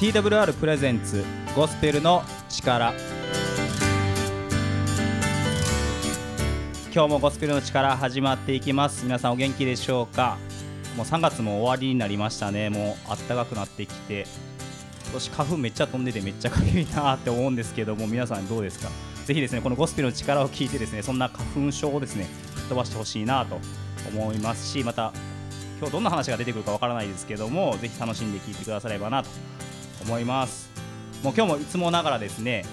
TWR プレゼンツゴスペルの力。今日もゴスペルの力始まっていきます。皆さんお元気でしょうか？もう3月も終わりになりましたね。もう暖かくなってきて。今年花粉めっちゃ飛んでてめっちゃかゆいなって思うんですけども皆さんどうですか？ぜひですねこのゴスペルの力を聞いてですねそんな花粉症をですね吹っ飛ばしてほしいなと思いますしまた今日どんな話が出てくるかわからないですけどもぜひ楽しんで聞いてくださればなと思います。もう今日もいつもながらですね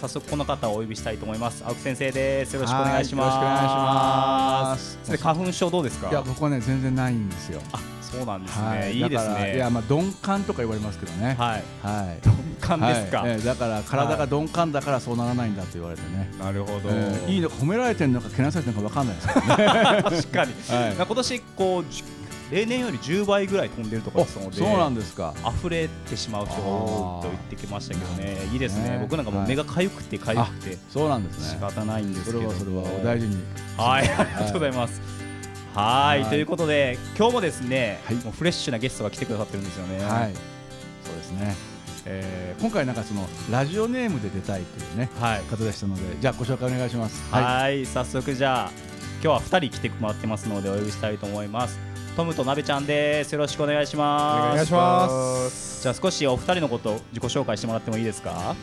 早速この方をお呼びしたいと思います。青木先生です。よろしくお願いします。よろしくお願いします。それ花粉症どうですか？いや僕はね全然ないんですよ。あそうなんですね、はい。い、いですね。いやまあ鈍感とか言われますけどね。はい。はい。鈍感ですか、はい。ええだから体が鈍感だからそうならないんだと言われてね、なるほど、ええ。いいのか褒められてるのかけなされてるのかわかんないですけどね。確かに、はい。今年こう例年より10倍ぐらい飛んでるとかですのでそうなんですか。溢れてしまう人が多いと言ってきましたけどね。いいですね。ね。僕なんかもう目が痒くて痒くて。そうなんですね。仕方ないんですけど。それはそれはお大事に。はい、ありがとうございます。はい、はい。ということで、今日もですね、はい。もうフレッシュなゲストが来てくださってるんですよね。はい。そうですね、えー今回なんかそのラジオネームで出たいというねはい、方でしたのでじゃあご紹介お願いします。はい、早速じゃあ、今日は二人来てもらってますので、お呼びしたいと思います。トムとなべちゃんです。よろしくお願いします。お願いします。じゃあ、少しお二人のこと、自己紹介してもらってもいいですか？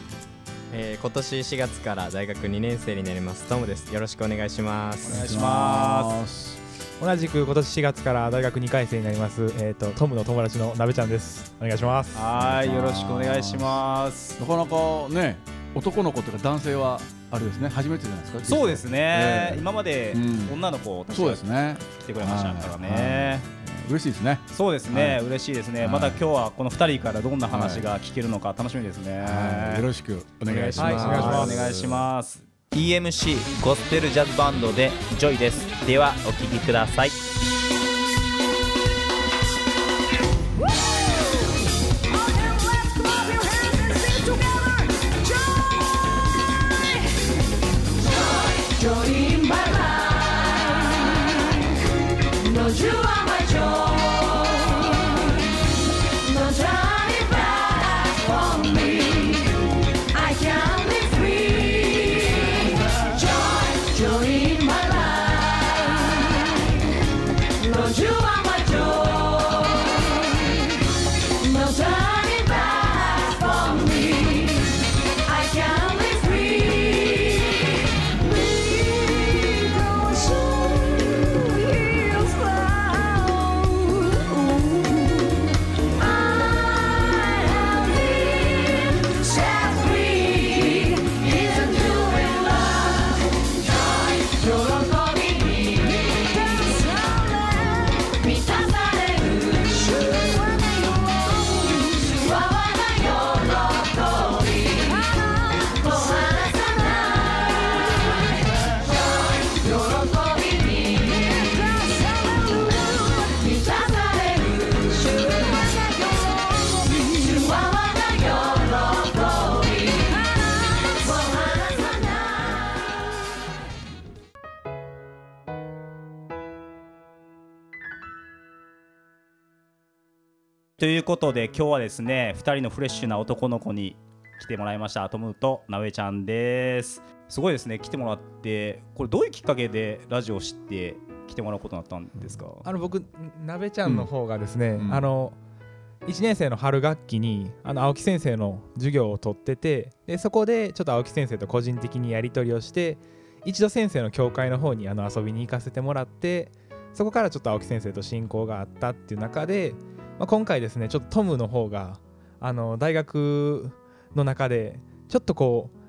えー、今年4月から大学2年生になりますトムです。よろしくお願いします。お願いします同じく今年4月から大学2回生になります、えー、とトムの友達のなべちゃんですお願いしますはい、よろしくお願いします。なかなかね男の子というか男性はあれですね。初めてじゃないですか？そうですね、ええ。今までうん。女の子たちそうがですね。来てくれましたからね。はい嬉しいですね。そうですね、はい。嬉しいですね、はい。また今日はこの2人からどんな話が聞けるのか楽しみですね、はい。よろしくお願いします。はい。お願いします。EMC ゴスペルジャズバンドでジョイです。ではお聴きくださいということで今日はですね2人のフレッシュな男の子に来てもらいました。トムとなべちゃんです。すごいですね。来てもらってこれどういうきっかけでラジオを知って来てもらうことになったんですか、あの僕なべちゃんの方がですね、うん。あの1年生の春学期にあの青木先生の授業を取っててでそこでちょっと青木先生と個人的にやり取りをして一度先生の教会の方にあの遊びに行かせてもらってそこからちょっと青木先生と親交があったっていう中で、まあ、今回ですねちょっとトムの方があの大学の中でちょっとこう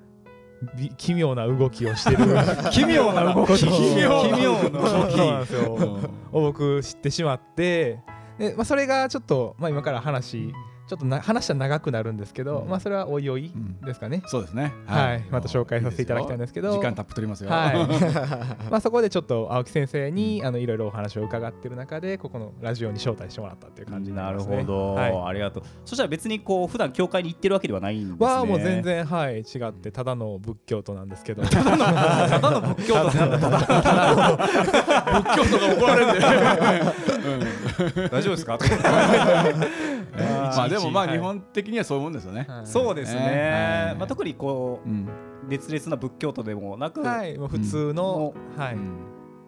び奇妙な動きをしてる。奇妙な動き。奇妙な動きなんですよ。を僕知ってしまって。で、まあ、それがちょっと、まあ、今から話ちょっとな話したら長くなるんですけど、うん。まあそれはおいおいうんですかね、そうですね。はい。また紹介させていただきたいんですけど。時間たっぷり取りますよ。はい。まあそこでちょっと青木先生にあのいろいろお話を伺ってる中でここのラジオに招待してもらったっていう感じにななるりますね。ほど、はい。ありがとう。そしたら別にこう普段教会に行ってるわけではないんですね。はもう全然はい違ってただの仏教徒なんですけど。ただの 仏教徒ってなんだ。ただ仏教とか怒られるんで。大丈夫ですか？まあでもまあはい。日本的にはそういうもんですよね。はい。そうですね、ねまあ、特にこうん。う烈烈な仏教徒でもなく、普通の、はい、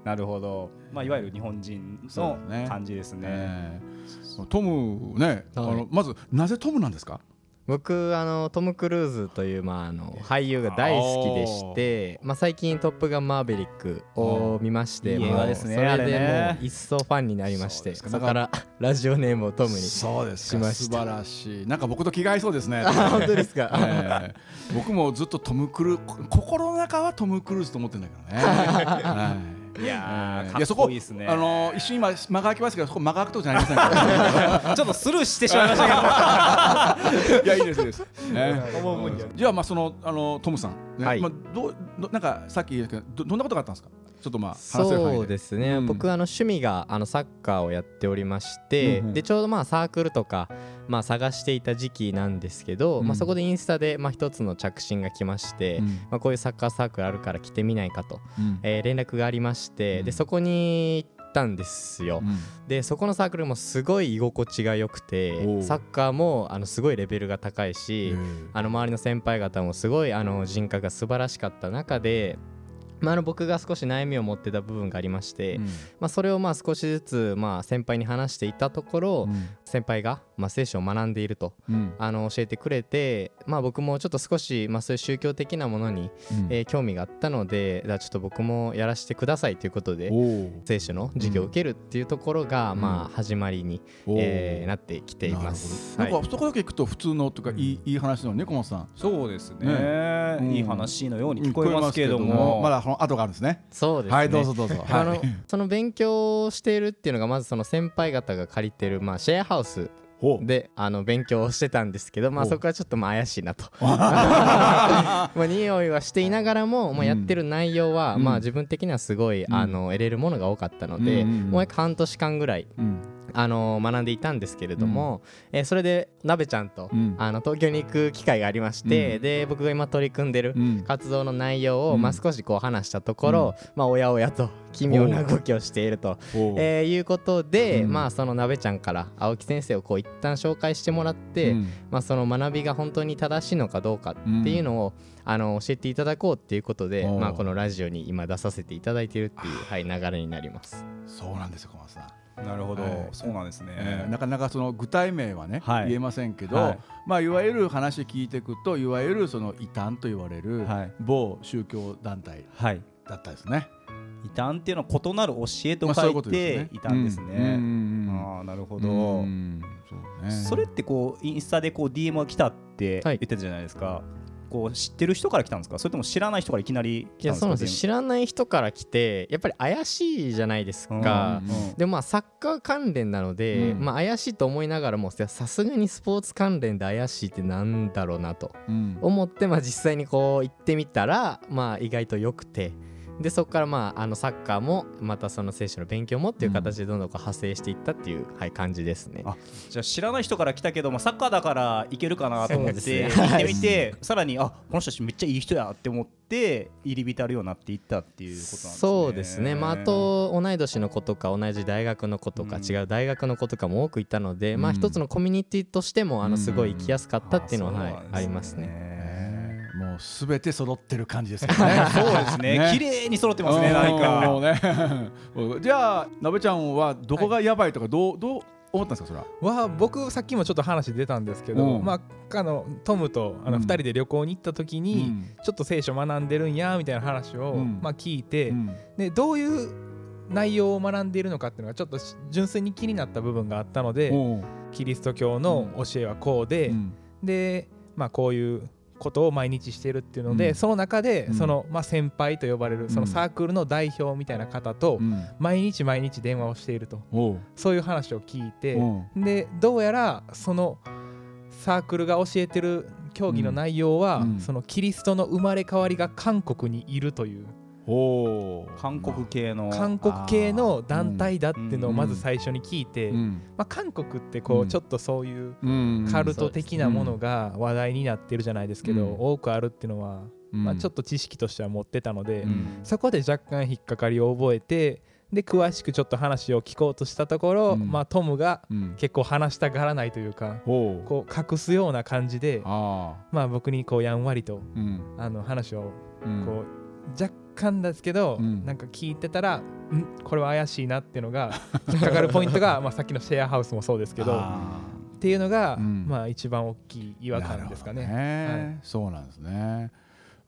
なるほど、まあ、いわゆる日本人のそうですね。感じですね。ええトムね、あはい。のまずなぜトムなんですか？僕あのトム・クルーズという、まあ、あの俳優が大好きでして、まあ、最近「トップガンマーヴェリック」を見ましていい映画ですねもうそれでねもう一層ファンになりましてそこからラジオネームをトムにそうですか。しました素晴らしい。なんか僕と気が合いそうですね。あ本当ですか、ええ僕もずっとトム・クルー心の中はトム・クルーズと思ってるんだけどね。はいいやいいですね。あの一瞬今間が空きますけどそこ間が空くとこじゃありませんか？ちょっとスルーしてしまいましたけど。いやいいですいいです。じゃあまあそのあのトムさん、ねはいまあどうどなんかさっき言ったけどどどんなことがあったんですか？ちょっとまあ。そうで。すね、うん。僕あの趣味があのサッカーをやっておりまして、うんうん。でちょうどまあサークルとか、まあ、探していた時期なんですけど、うん。まあ、そこでインスタでまあ一つの着信が来まして、うん。まあ、こういうサッカーサークルあるから来てみないかと、うん。えー連絡がありまして、うん。でそこに行ったんですよ、うん。でそこのサークルもすごい居心地が良くおてう。サッカーもあのすごいレベルが高いし、あの周りの先輩方もすごいあの人格が素晴らしかった中で、まあ、あの僕が少し悩みを持ってた部分がありまして、まあ、それをまあ少しずつまあ先輩に話していたところ、先輩がまあ聖書を学んでいるとうん。あの教えてくれて、まあ、僕もちょっと少しまあそういう宗教的なものに、うん。えー興味があったのでだからちょっと僕もやらせてくださいということで聖書の授業を受けるっていうところが、うん。まあ始まりに、おー。えーなってきています。はい。なんかそこだけ行くと普通のとかいいいい話なのね小松さん。そうですね。ね。うん。いい話のように聞こえますけれど聞こえも、まだその後があるんですね。そうですね。はいどうぞどうぞ。あのはい。その勉強をしているっていうのがまずその先輩方が借りてるまあシェアハウスであの勉強をしてたんですけどまあそこはちょっとまあ怪しいなと。まあ匂いはしていながらもまあやってる内容はうん。まあ自分的にはすごいん。あの得れるものが多かったのでもう約半年間ぐらいうんあの学んでいたんですけれども、えーそれでなべちゃんと、うん。あの東京に行く機会がありまして、うん。で僕が今取り組んでるうん。活動の内容を、うん。まあ、少しこう話したところ、まあ、おやおやと奇妙な動きをしていると、えーいうことで、うん。まあそのなべちゃんから青木先生をこう一旦紹介してもらって、うん。まあ、その学びが本当に正しいのかどうかっていうのを、あの教えていただこうっていうことで、まあ、このラジオに今出させていただいているっていう、はい、流れになります。そうなんですよ小松さん。なるほど、はい。そうなんですね、えーなかなかその具体名はね、はい。言えませんけど、はい。まあいわゆる話聞いていくといわゆるその異端と言われるはい。某宗教団体はい。だったですね。異端っていうのは異なる教えと書いことですね。て異端ですね。うん。ああなるほうど。ん。そうね。それってこうインスタでこう DM が来たって言はい。ってたじゃないですか。こう知ってる人から来たんですか？それとも知らない人からいきなり来いやたんですか？そうなんですよ。知らない人から来てやっぱり怪しいじゃないですうんか。うん。でもまあサッカー関連なので、うん。まあ怪しいと思いながらもさすがにスポーツ関連で怪しいってなんだろうなとうん。思って、まあ、実際にこう行ってみたら、まあ、意外と良くてでそこからまああのサッカーもまたその選手の勉強もっていう形でどんどんこう派生していったっていう、はい、感じですね。あじゃあ知らない人から来たけど、まあ、サッカーだからいけるかなと思って行ってみて、さらにあこの人たちめっちゃいい人やって思って入り浸るようになっていったっていうことなんですね。そうですね、まあ、あと同い年の子とか同じ大学の子とかうん。違う大学の子とかも多くいたので、まあうん一つのコミュニティとしてもあうん。のすごい行きやすかったっていうのは、はいありますね。うすべて揃ってる感じですよね。そうですね。綺麗に揃ってますねなん。か。ね。じゃあなべちゃんはどこがやばいとかどうどう思ったんですかそれは？は僕さっきもちょっと話出たんですけど、うん。まああのトムとあのうん。2人で旅行に行った時に、ちょっと聖書学んでるんやみたいな話を、うん。まあ、聞いて、うん。でどういう内容を学んでいるのかっていうのがちょっと純粋に気になった部分があったので、キリスト教の教えはこうで、うん。で、まあ、こういうことを毎日しているっていうので、うん。その中で、うん。その、まあ、先輩と呼ばれるそのサークルの代表みたいな方と、うん。毎日毎日電話をしていると。おう。そういう話を聞いて、でどうやらそのサークルが教えてる競技の内容は、うん。そのキリストの生まれ変わりが韓国にいるという韓国系の。韓国系の団体だっていうのをうん。まず最初に聞いて、うん。まあ、韓国ってこううん。ちょっとそういううん。カルト的なものが話題になってるじゃないですけど、うん。多くあるっていうのは、うん。まあ、ちょっと知識としては持ってたので、うん。そこで若干引っかかりを覚えてで詳しくちょっと話を聞こうとしたところ、うん。まあ、トムがうん。結構話したがらないというかほう。こう隠すような感じで、あまあ、僕にこうやんわりとあうん。あの話をうん。こう若干ですけど、うん。なんか聞いてたらんこれは怪しいなっていうのが 引っかかるポイントがまあさっきのシェアハウスもそうですけどっあていうのが、うん。まあ一番大きい違和ー感ですかね。なるほどね。そうなんですね。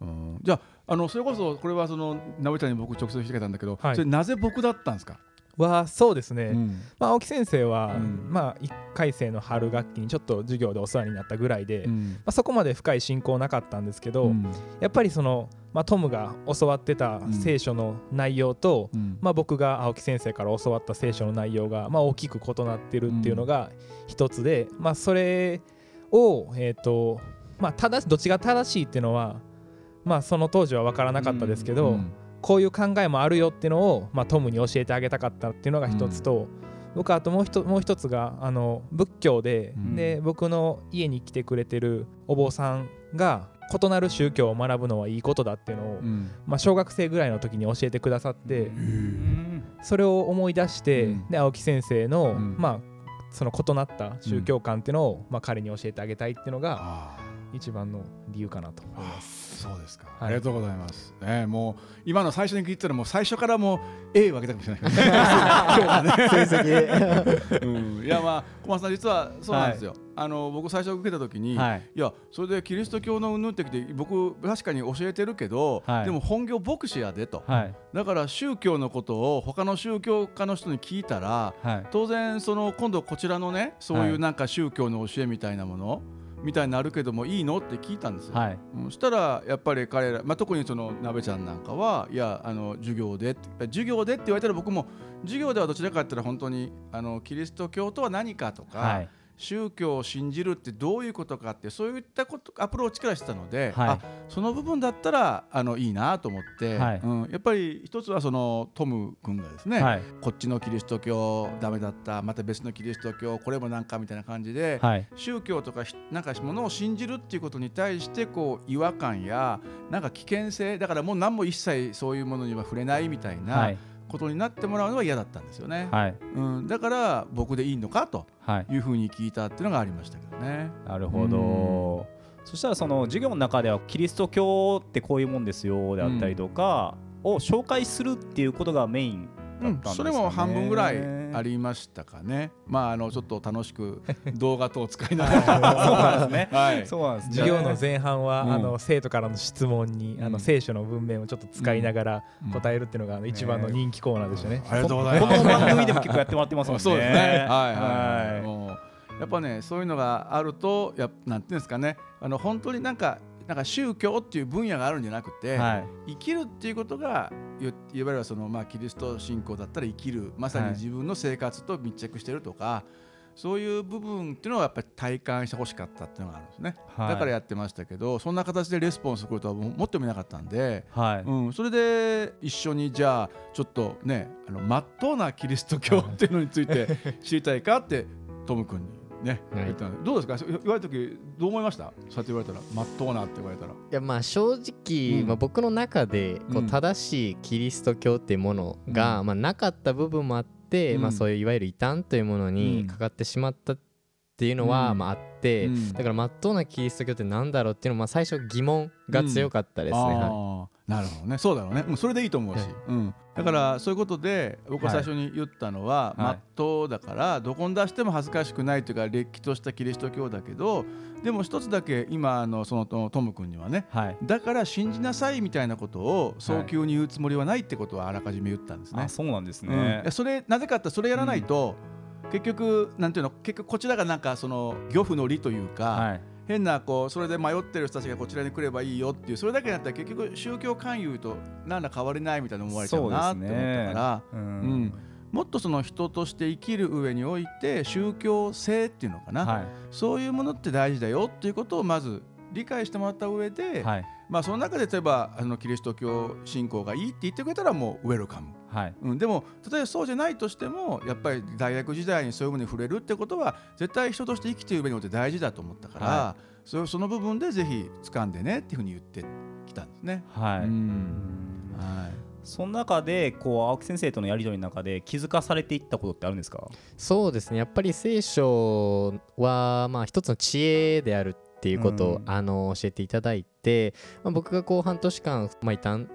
うん。じゃああのそれこそこれはその直ちゃんに僕直接聞けたんだけど、はい。それなぜ僕だったんですか、はそうですね、うん。まあ、青木先生は、うん。まあ1回生の春学期にちょっと授業でお世話になったぐらいで、まうん。あ、そこまで深い信仰なかったんですけど、うん。やっぱりその、まあ、トムが教わってたうん。聖書の内容と、うん。まあ、僕が青木先生から教わった聖書の内容が、まあ、大きく異なってるっていうのが一つで、まあ、それを、えーとまあ、正しどっちが正しいっていうのは、まあ、その当時は分からなかったですけど、うん。こういう考えもあるよっていうのを、まあ、トムに教えてあげたかったっていうのが一つと、僕あともう一もう一つがあの仏教で,、うん。で僕の家に来てくれてるお坊さんが異なる宗教を学ぶのはいいことだっていうのを、うん。まあ、小学生ぐらいの時に教えてくださって、うん。それを思い出して、うん。で青木先生の、うん。まあその異なった宗教観っていうのを、まあ、彼に教えてあげたいっていうのがあ一番の理由かなと思いあます。そうですか、はい。ありがとうございます、ね、もう今の最初に聞いてたらもう最初からもう A をあげたかもしれない。今日はね成績。うん、いやまあ小松さん実はそうなんですよ、あの僕最初受けた時に、い、はい。やそれでキリスト教のうんぬんってきて僕確かに教えてるけど、はい。でも本業牧師やでと、はい。だから宗教のことを他の宗教家の人に聞いたらはい。当然その今度こちらのねそういうなんか宗教の教えみたいなもの、みたいになるけどもいいの？って聞いたんですよ。はい。うんそしたらやっぱり彼ら、まあ、特にその鍋ちゃんなんかはいやあの授業で授業でって言われたら僕も授業ではどちらかと言ったら本当にあのキリスト教とは何かとか、はい宗教を信じるってどういうことかってそういったことアプローチからしてたので、はい。あその部分だったらあのいいなと思って、はい。うん、やっぱり一つはそのトム君がですね、はい。こっちのキリスト教ダメだったまた別のキリスト教これもなんかみたいな感じで、はい。宗教とかひなんかものを信じるっていうことに対してこう違和感やなんか危険性だからもう何も一切そういうものには触れないみたいはないことになってもらうのは嫌だったんですよね、はい。うん、だから僕でいいのかとはい。いうふうに聞いたっていうのがありましたけどね。なるほど。そしたらその授業の中ではキリスト教ってこういうもんですよであったりとかを紹介するっていうことがメインだったんですかねそれも半分ぐらいありましたかね。まああのちょっと楽しく 動画等を使いながら。そうなんですね はい。そうなんですね授業の前半は、うんあの生徒からの質問に、あうんの聖書の文面をちょっと使いながらうん答えるっていうのが、あの一番の人気コーナーでしたね。ありがとうございこます。の 番組でも結構やってもらってますもんねそうですね。はいはい。はいもうやっぱねそういうのがあるとやなんていうんですかねあの本当になんかなんか宗教っていう分野があるんじゃなくて、はい。生きるっていうことがいいわゆるそのまあキリスト信仰だったら生きるまさにはい。自分の生活と密着してるとか、そういう部分っていうのはやっぱり体感してほしかったっていうのがあるんですね、はい。だからやってましたけどそんな形でレスポンス来るとは思ってもいなかったんで、はい。うん、それで一緒にじゃあちょっとねあの真っ当なキリスト教っていうのについて知りたいかってトム君にね、はい。どうですか？言われた時どう思いました？そうやって言われたら。真っ当なって言われたら。いやまあ正直、うん。まあ、僕の中でこうん。う正しいキリスト教っていうものが、まあ、なかった部分もあって、うん。まあ、そういういわゆる異端というものうん。にかかってしまったっていうのは、うん。まあ、あって、うん。だからまっとうなキリスト教ってなんだろうっていうのは、まあ、最初疑問が強かったですね。はい。あーなるほどね。そうだろうね、うん、それでいいと思うし、はい。うん、だからそういうことで僕は最初に言ったのは、はい。まっとうだからどこに出しても恥ずかしくないというかれっきとしたキリスト教だけどでも一つだけ今あのそのトトム君にはねはい。だから信じなさいみたいなことを早急に言うつもりはないってことはあらかじめ言ったんですね。あそうなんですうん。それなぜかってそれやらないと、結局なんていうの結局こちらがなんかその漁夫の利というか、はい。変なこうそれで迷ってる人たちがこちらに来ればいいよっていうそれだけだったら結局宗教勧誘と何ら変わりないみたいな思われちゃうなって思ったからううん。ん。もっとその人として生きる上において宗教性っていうのかな、はい。そういうものって大事だよっていうことをまず理解してもらった上で、はいまあその中で例えばあのキリスト教信仰がいいって言ってくれたらもうウェルカム。はい。うん、でも例えばそうじゃないとしてもやっぱり大学時代にそういうものに触れるってことは絶対人として生きている上において大事だと思ったから、はそれその部分でぜひ掴んでねっていうふうに言ってきたんですね。はい、うん。はい。その中でこう青木先生とのやり取りの中で気づかされていったことってあるんですか？そうですね。やっぱり聖書はまあ一つの知恵であるっていうことを、うん。あの教えていただいて、まあ、僕がこう半年間、まあ、異端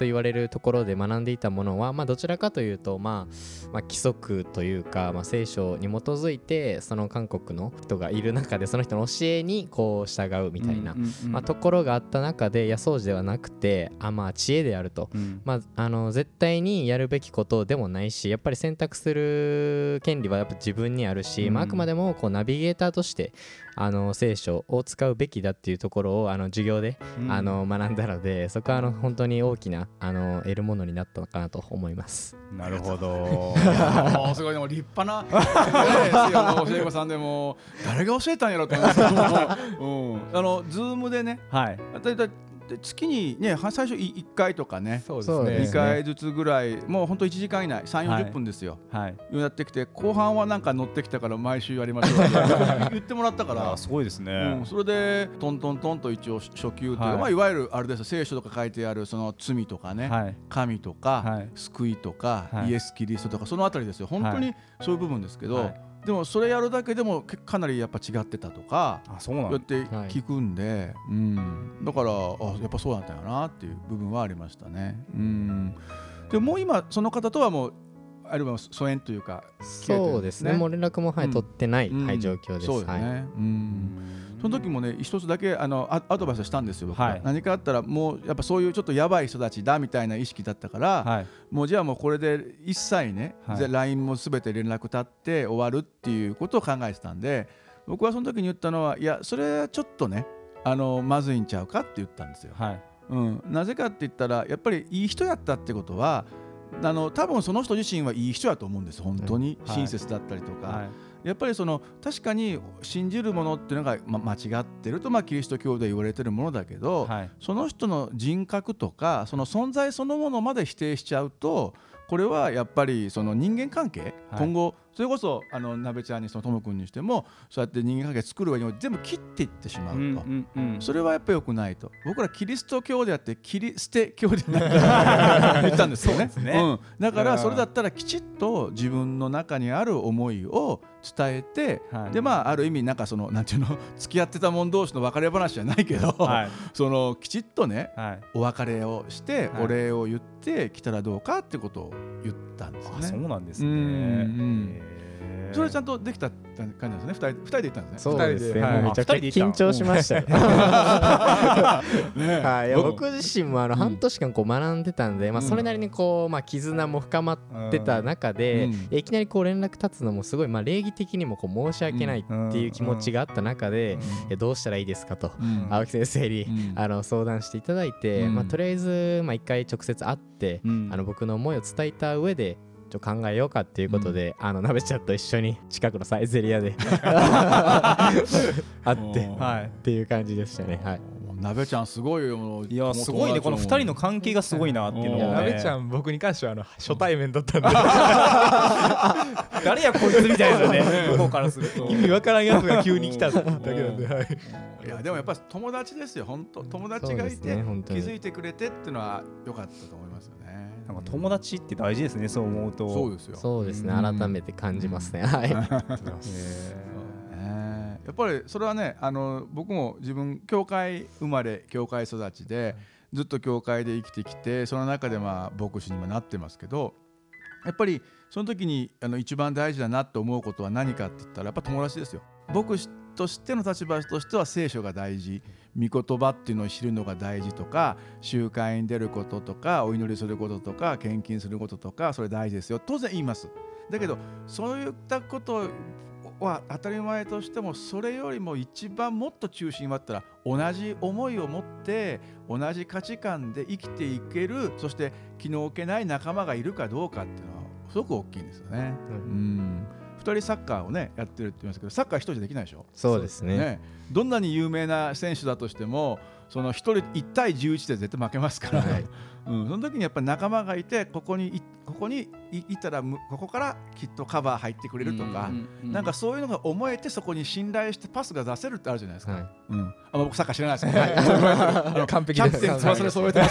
と言われるところで学んでいたものは、まあ、どちらかというと、まあまあ、規則というか、まあ、聖書に基づいてその韓国の人がいる中でその人の教えにこう従うみたいな、ところがあった中でいやそうではなくてあまあ知恵であると。うん。まあ、あの絶対にやるべきことでもないしやっぱり選択する権利はやっぱ自分にあるし、うん。まあ、あくまでもこうナビゲーターとしてあの聖書を使うべきだっていうところをあの授業で、うん。あの学んだのでそこはあの本当に大きなあの得るものになったのかなと思います。なるほど。すごい。でも立派な、ね、教え子さんでも誰が教えたんやろと思うんですけども、うん、あのズームでねはい月にねは最初1回とかねそうです2回ずつぐらいもうほんと1時間以内3 4 0分ですよ、はい。やってきて後半はなんか乗ってきたから毎週やりましょう。っ て言ってもらったから。あすごいですうねん、それでトントントンと一応初級といういい。まあ、いわゆるあれです聖書とか書いてあるその罪とかね、はい。神とか、はい。救いとか、はい。イエス・キリストとかそのあたりですよ。本当にそういう部分ですけど、はいでもそれやるだけでもけかなりやっぱ違ってたとか。あそうなんだ。やって聞くんで、うん、だからあやっぱそうなんだよなっていう部分はありましたね。うん、でもう今その方とはもうあるいは疎遠というかそうですね。もう連絡も、はいうん取ってない、うん。はい、状況です。そうですね、はい。うんその時もね一つだけあのアアドバイスしたんですよ、僕は。はい。何かあったらもうやっぱそういうちょっとやばい人たちだみたいな意識だったから、はい。もうじゃあもうこれで一切ね、はい。ぜ LINE もすべて連絡立って終わるっていうことを考えてたんで僕はその時に言ったのはいやそれはちょっとねあのまずいんちゃうかって言ったんですよ。はい。うん、なぜかって言ったらやっぱりいい人やったってことはあの多分その人自身はいい人やと思うんです本当に。はい。親切だったりとか、はいやっぱりその確かに信じるものっていうのが、ま、間違ってると、まあ、キリスト教で言われてるものだけど、はい。その人の人格とかその存在そのものまで否定しちゃうとこれはやっぱりその人間関係、はい。今後それこそあの鍋ちゃんにそのともくんにしてもそうやって人間関係作る上にも全部切っていってしまうと。うんうんうん。それはやっぱ良くないと。僕らキリスト教であってキリステ教でない 言ったんですよね。ね。うん、だからうん。それだったらきちっと自分の中にある思いを伝えて、はい。でまあある意味なんかそのなんていうの付き合ってた者同士の別れ話じゃないけど、はい。そのきちっとねはい。お別れをして、はい。お礼を言ってきたらどうかってことを言ったんですあそうね。なんですね。うんうんそれちゃんとできた感じなんですね。二人二人で行ったんですね。そうですね、めちゃくちゃ緊張しましたよ。はい、いや僕僕自身もあの半年間こう学んでたんで、まあ、うん。それなりにこう、まあ、絆も深まってた中で、うん。いきなりこう連絡立つのもすごい、まあ、礼儀的にもこう申し訳ないっていう気持ちがあった中で、えどうしたらいいですかと、うん。青木先生に、うん。あの相談していただいて、うん。まあ、とりあえず、まあ、一回直接会って、うん。あの僕の思いを伝えた上でちょっと考えようかっていうことで、あの鍋ちゃんと一緒に近くのサイゼリアで。会ってはい。っていう感じでしたね。はい。鍋ちゃんすごいよもういやすごいねこの二人の関係がすごいなっていうのがね。なべちゃん僕に関してはあの初対面だったんで。誰やこいつみたいなね。向こうからすると。意味わからんやつが急に来ただけなん。で、はい、いやでもやっぱ友達ですよ本当。友達がいて、気づいてくれてっていうのは良かったと思いますよねなんか友達って大事ですねそう思うと。そうですよ。そうですねうん。改めて感じますね。はい。やっぱりそれはねあの僕も自分教会生まれ教会育ちでずっと教会で生きてきてその中でまあ牧師にもなってますけどやっぱりその時にあの一番大事だなと思うことは何かって言ったらやっぱ友達ですよ。牧師としての立場としては聖書が大事御言葉っていうのを知るのが大事とか集会に出ることとかお祈りすることとか献金することとかそれ大事ですよ当然言います。だけどそういったことは当たり前としてもそれよりも一番もっと中心はあったら同じ思いを持って同じ価値観で生きていけるそして気の置けない仲間がいるかどうかっていうのはすごく大きいんですよね。うん2人サッカーをねやってるって言いますけどサッカー一人できないでしょ？そうですね。ねどんなに有名な選手だとしてもその1人1対11で絶対負けますから、はいうん、その時にやっぱり仲間がいてここにいここにいいたらむここからきっとカバー入ってくれるとか、なんかそういうのが思えてそこに信頼してパスが出せるってあるじゃないですか。はい。うん、あ僕サッカー知らないですけど、は完璧です。キャプテン翼でそうやってま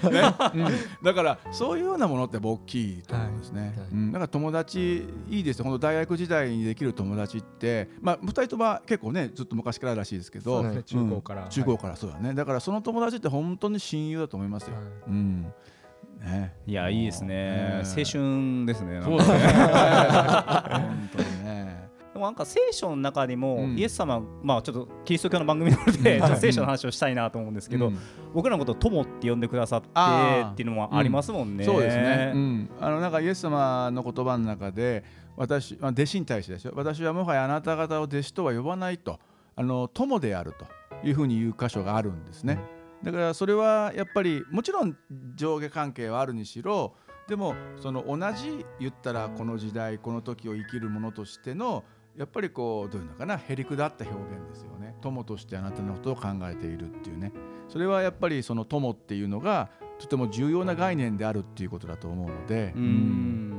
す、ね。うん、だからそういうようなものって大きいと思うんですね、はい。うん、だから友達いいですよ。本当大学時代にできる友達ってまあ2人とも結構ねずっと昔かららしいですけどね。中高から。うん中高から。そうだね、だからその友達って本当に親友だと思いますよ、はい。うん。ね。いやいいですね。ね。青春ですねそうだね。本当にね。でもなんか聖書の中にも、うん。イエス様まあちょっとキリスト教の番組なので、ちょっと聖書の話をしたいなと思うんですけど、うん。僕らのことを友って呼んでくださってっていうのもありますもんね。そうですね、うん、あのなんかイエス様の言葉の中で私、まあ、弟子に対してですよ。私はもはやあなた方を弟子とは呼ばないと。あの友であるというふうに言う箇所があるんですね、だからそれはやっぱりもちろん上下関係はあるにしろでもその同じ言ったらこの時代この時を生きる者としてのやっぱりこうどういうのかなへりくだった表現ですよね。友としてあなたのことを考えているっていうね。それはやっぱりその友っていうのがとても重要な概念であるっていうことだと思うので。うんうん。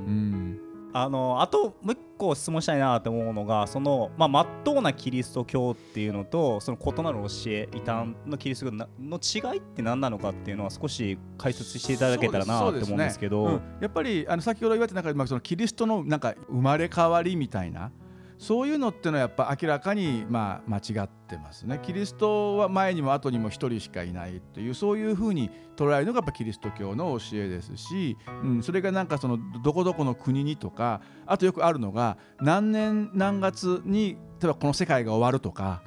あのあともう一個質問したいなと思うのがそのまあ真っ当なキリスト教っていうのとその異なる教え異端のキリスト教の違いって何なのかっていうのは少し解説していただけたらなと思うんですけど。うんやっぱりあの先ほど言われた中で、まあ、そのキリストのなんか生まれ変わりみたいなそういうのってのはやっぱ明らかにまあ間違ってますね。キリストは前にも後にも一人しかいないというそういうふうに捉えるのがやっぱキリスト教の教えですし、うん、それがなんかそのどこどこの国にとかあとよくあるのが何年何月に例えばこの世界が終わるとか。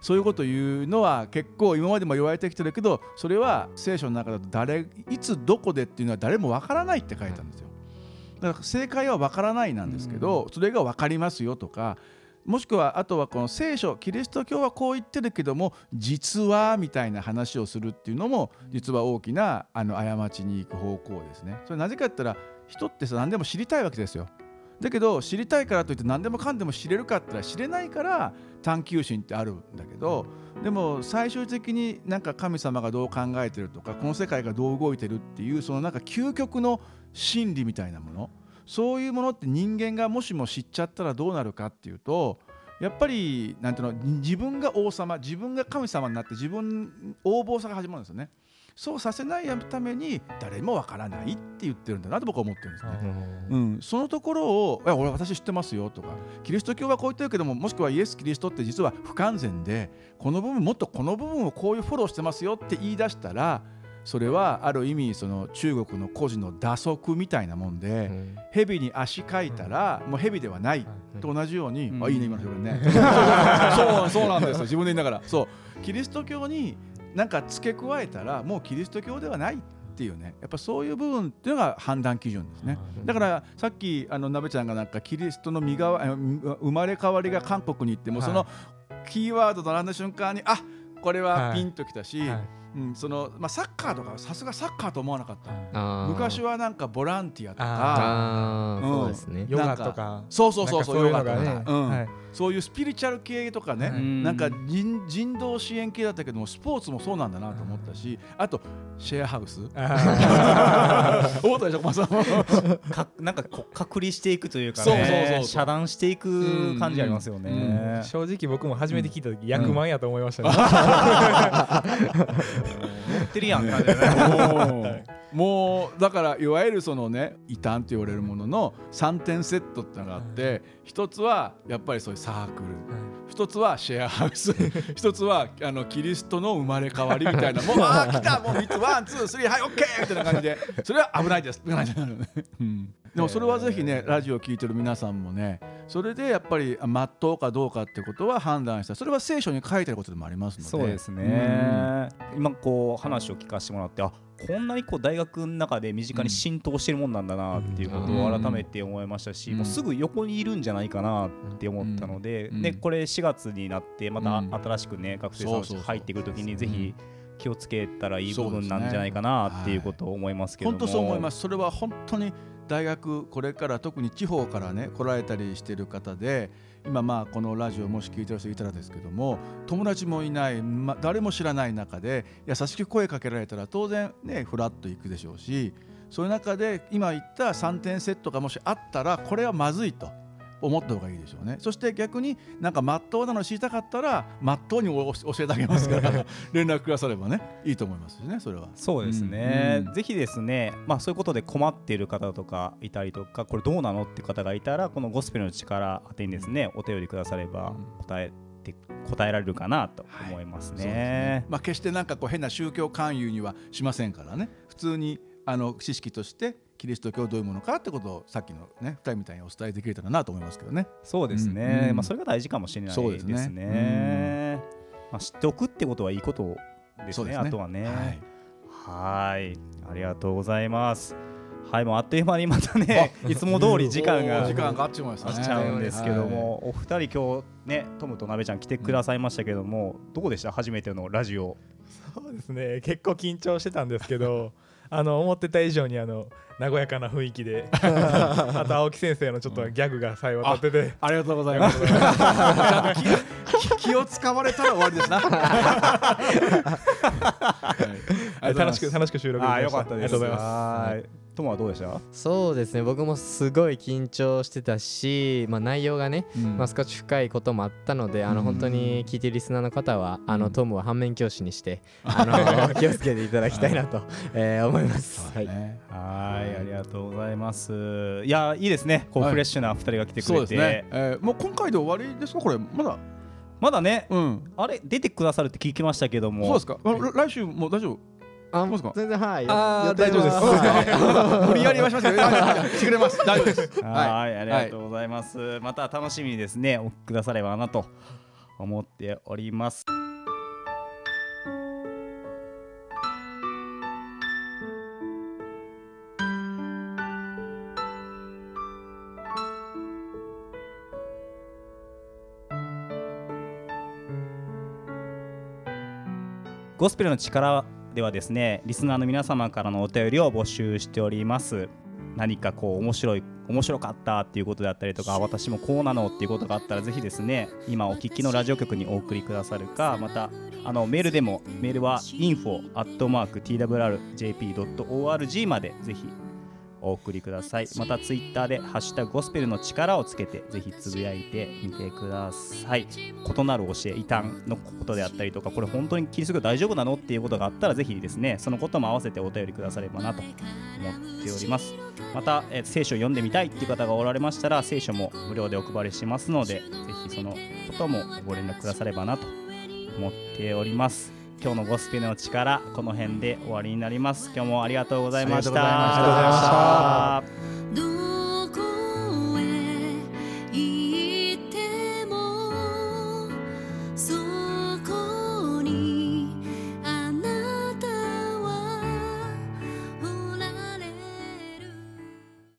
そういうこと言うのは結構今までも言われてきてるけどそれは聖書の中だと誰いつどこでっていうのは誰もわからないって書いてあるんですよ。だから正解はわからないなんですけど、それがわかりますよとかもしくはあとはこの聖書キリスト教はこう言ってるけども実はみたいな話をするっていうのも実は大きなあの過ちに行く方向ですね。それなぜかって言ったら人ってさ何でも知りたいわけですよ。だけど知りたいからといって何でもかんでも知れるかって言ったら知れないから探求心ってあるんだけどでも最終的になんか神様がどう考えてるとかこの世界がどう動いてるっていうそのなんか究極の真理みたいなものそういうものって人間がもしも知っちゃったらどうなるかっていうとやっぱりなんていうの自分が王様自分が神様になって自分横暴さが始まるんですよね。そうさせないために誰もわからないって言ってるんだなと僕は思ってるんですね。うん、そのところを「いや俺私知ってますよ」とか「キリスト教はこう言ってるけどももしくはイエス・キリストって実は不完全でこの部分もっとこの部分をこういうフォローしてますよ」って言い出したらそれはある意味その中国の孤児の打足みたいなもんで、蛇に足かいたらもう蛇ではないと同じように、うん。あいいね今の表現ね。そうそうなんですよ。自分で言いながら。そう。キリスト教になんか付け加えたらもうキリスト教ではないっていうね。やっぱそういう部分っていうのが判断基準ですね。だからさっきあのなべちゃんがなんかキリストの身が生まれ変わりが韓国に行っても、はい。そのキーワードと並んだ瞬間にあこれははい。ピンときたし、はいうん、そのまあ、サッカーとかはさすがサッカーと思わなかった、昔はなんかボランティアとか。うん。そうですね。ヨガとか。そうそうそうそうヨガねとかうん。はい。そういうスピリチュアル系とかね、うんなんか人人道支援系だったけどもスポーツもそうなんだなと思ったし、あとシェアハウス。あ 思ったでしょ小松さんかなんか隔離していくというかそうそうそうねそう。遮断していく感じありますよね。ー正直僕も初めて聞いた時役満やと思いましたね 持ってるやんって感じだね。もうだからいわゆるそのね異端と言われるものの3点セットってのがあって一つはやっぱりそういうサークル。一つはシェアハウス。一つはあのキリストの生まれ変わりみたいな もうああ来たもう3つ one two three はいオッケーみたいな感じで。それは危ないです。って感じなのね、うんでもそれはぜひねラジオを聞いてる皆さんもねそれでやっぱりあ真っ当かどうかってことは判断した。それは聖書に書いてあることでもありますので。そうですね。今こう話を聞かせてもらってあこんなにこう大学の中で身近に浸透してるもんなんだなっていうことを改めて思いましたし、うん。もうすぐ横にいるんじゃないかなって思ったので、うん。でこれ4月になってまうん。た新しくね学生さんそうそうそう。入ってくるときにぜひ気をつけたらいい部分なんじゃないかなっていうことを思いますけども。本当そう思います。それは本当に大学これから特に地方からね来られたりしてる方で今まあこのラジオもし聞いてる人いたらですけども友達もいない、ま、誰も知らない中で優しく声かけられたら当然ねフラッと行くでしょうしそういう中で今言った3点セットがもしあったらこれはまずいと。思った方がいいでしょうね。そして逆になんかまっとうなの知りたかったらまっとうにお教えてあげますから。連絡くださればねいいと思いますしねそれは。そうですね、うんぜひですね、まあ、そういうことで困っている方とかいたりとかこれどうなのっていう方がいたらこのゴスペルの力宛てにですねお便りくだされば答えて答えられるかなと思いますね。そうですね。まあ、決してなんかこう変な宗教勧誘にはしませんからね。普通にあの知識としてキリスト教どういうものかってことをさっきのね2人みたいにお伝えできれたらなと思いますけどね。そうですね、うんうん。まあ、それが大事かもしれないそうでですすね。ねまあ、知っておくってことはいいことですね、ね。あとはね。はい。はい。ありがとうございます。はい、もうあっという間にまたね、いつも通り時間おがー時間があっちゃいましちゃうんですけども、お二人今日ね、トムとなべちゃん来てくださいましたけども、どうでした？初めてのラジオ。そうですね。結構緊張してたんですけどあの思ってた以上にあの和やかな雰囲気で。あと青木先生のちょっとギャグが最後立ってて、ありがとうございます。気を使われたら終わりですな。はい。楽しく楽しく収録できました。あーよかったです。ありがとうございますはい。トムはどうでした？そうですね僕もすごい緊張してたし、まあ、内容がね、うんまあ、少し深いこともあったのであのうん本当に聞いてるリスナーの方はあうんのトムを反面教師にして あの気をつけていただきたいなと、えー思います。はいねはい、ありがとうございます。いや、いいですね。こうはいフレッシュな二人が来てくれて、そうですね。えーもう今回で終わりですか？これまだ？まだね、うん。あれ？出てくださるって聞きましたけども、そうですか？来週も大丈夫？あそうですか全然はいあ大丈夫ですはい無理やりしましてくれます。大丈夫です。はい、ありがとうございます。また楽しみにですね、お聞きくださればなと思っております。ゴスペルの力ではですね、リスナーの皆様からのお便りを募集しております。何かこう面白い面白かったっていうことであったりとか私もこうなのっていうことがあったらぜひですね今お聞きのラジオ局にお送りくださるかまたあのメールでもメールは info.twrjp.org までぜひお送りください。またツイッターで「ハッシュタグゴスペルの力」をつけてぜひつぶやいてみてください。異なる教え異端のことであったりとかこれ本当にキリスト教大丈夫なの？っていうことがあったらぜひですねそのことも合わせてお便りくださればなと思っております。また、えー聖書を読んでみたいっていう方がおられましたら聖書も無料でお配りしますのでぜひそのこともご連絡くださればなと思っております。今日のゴスペの力この辺で終わりになります。今日もありがとうございました。ありがとうございました。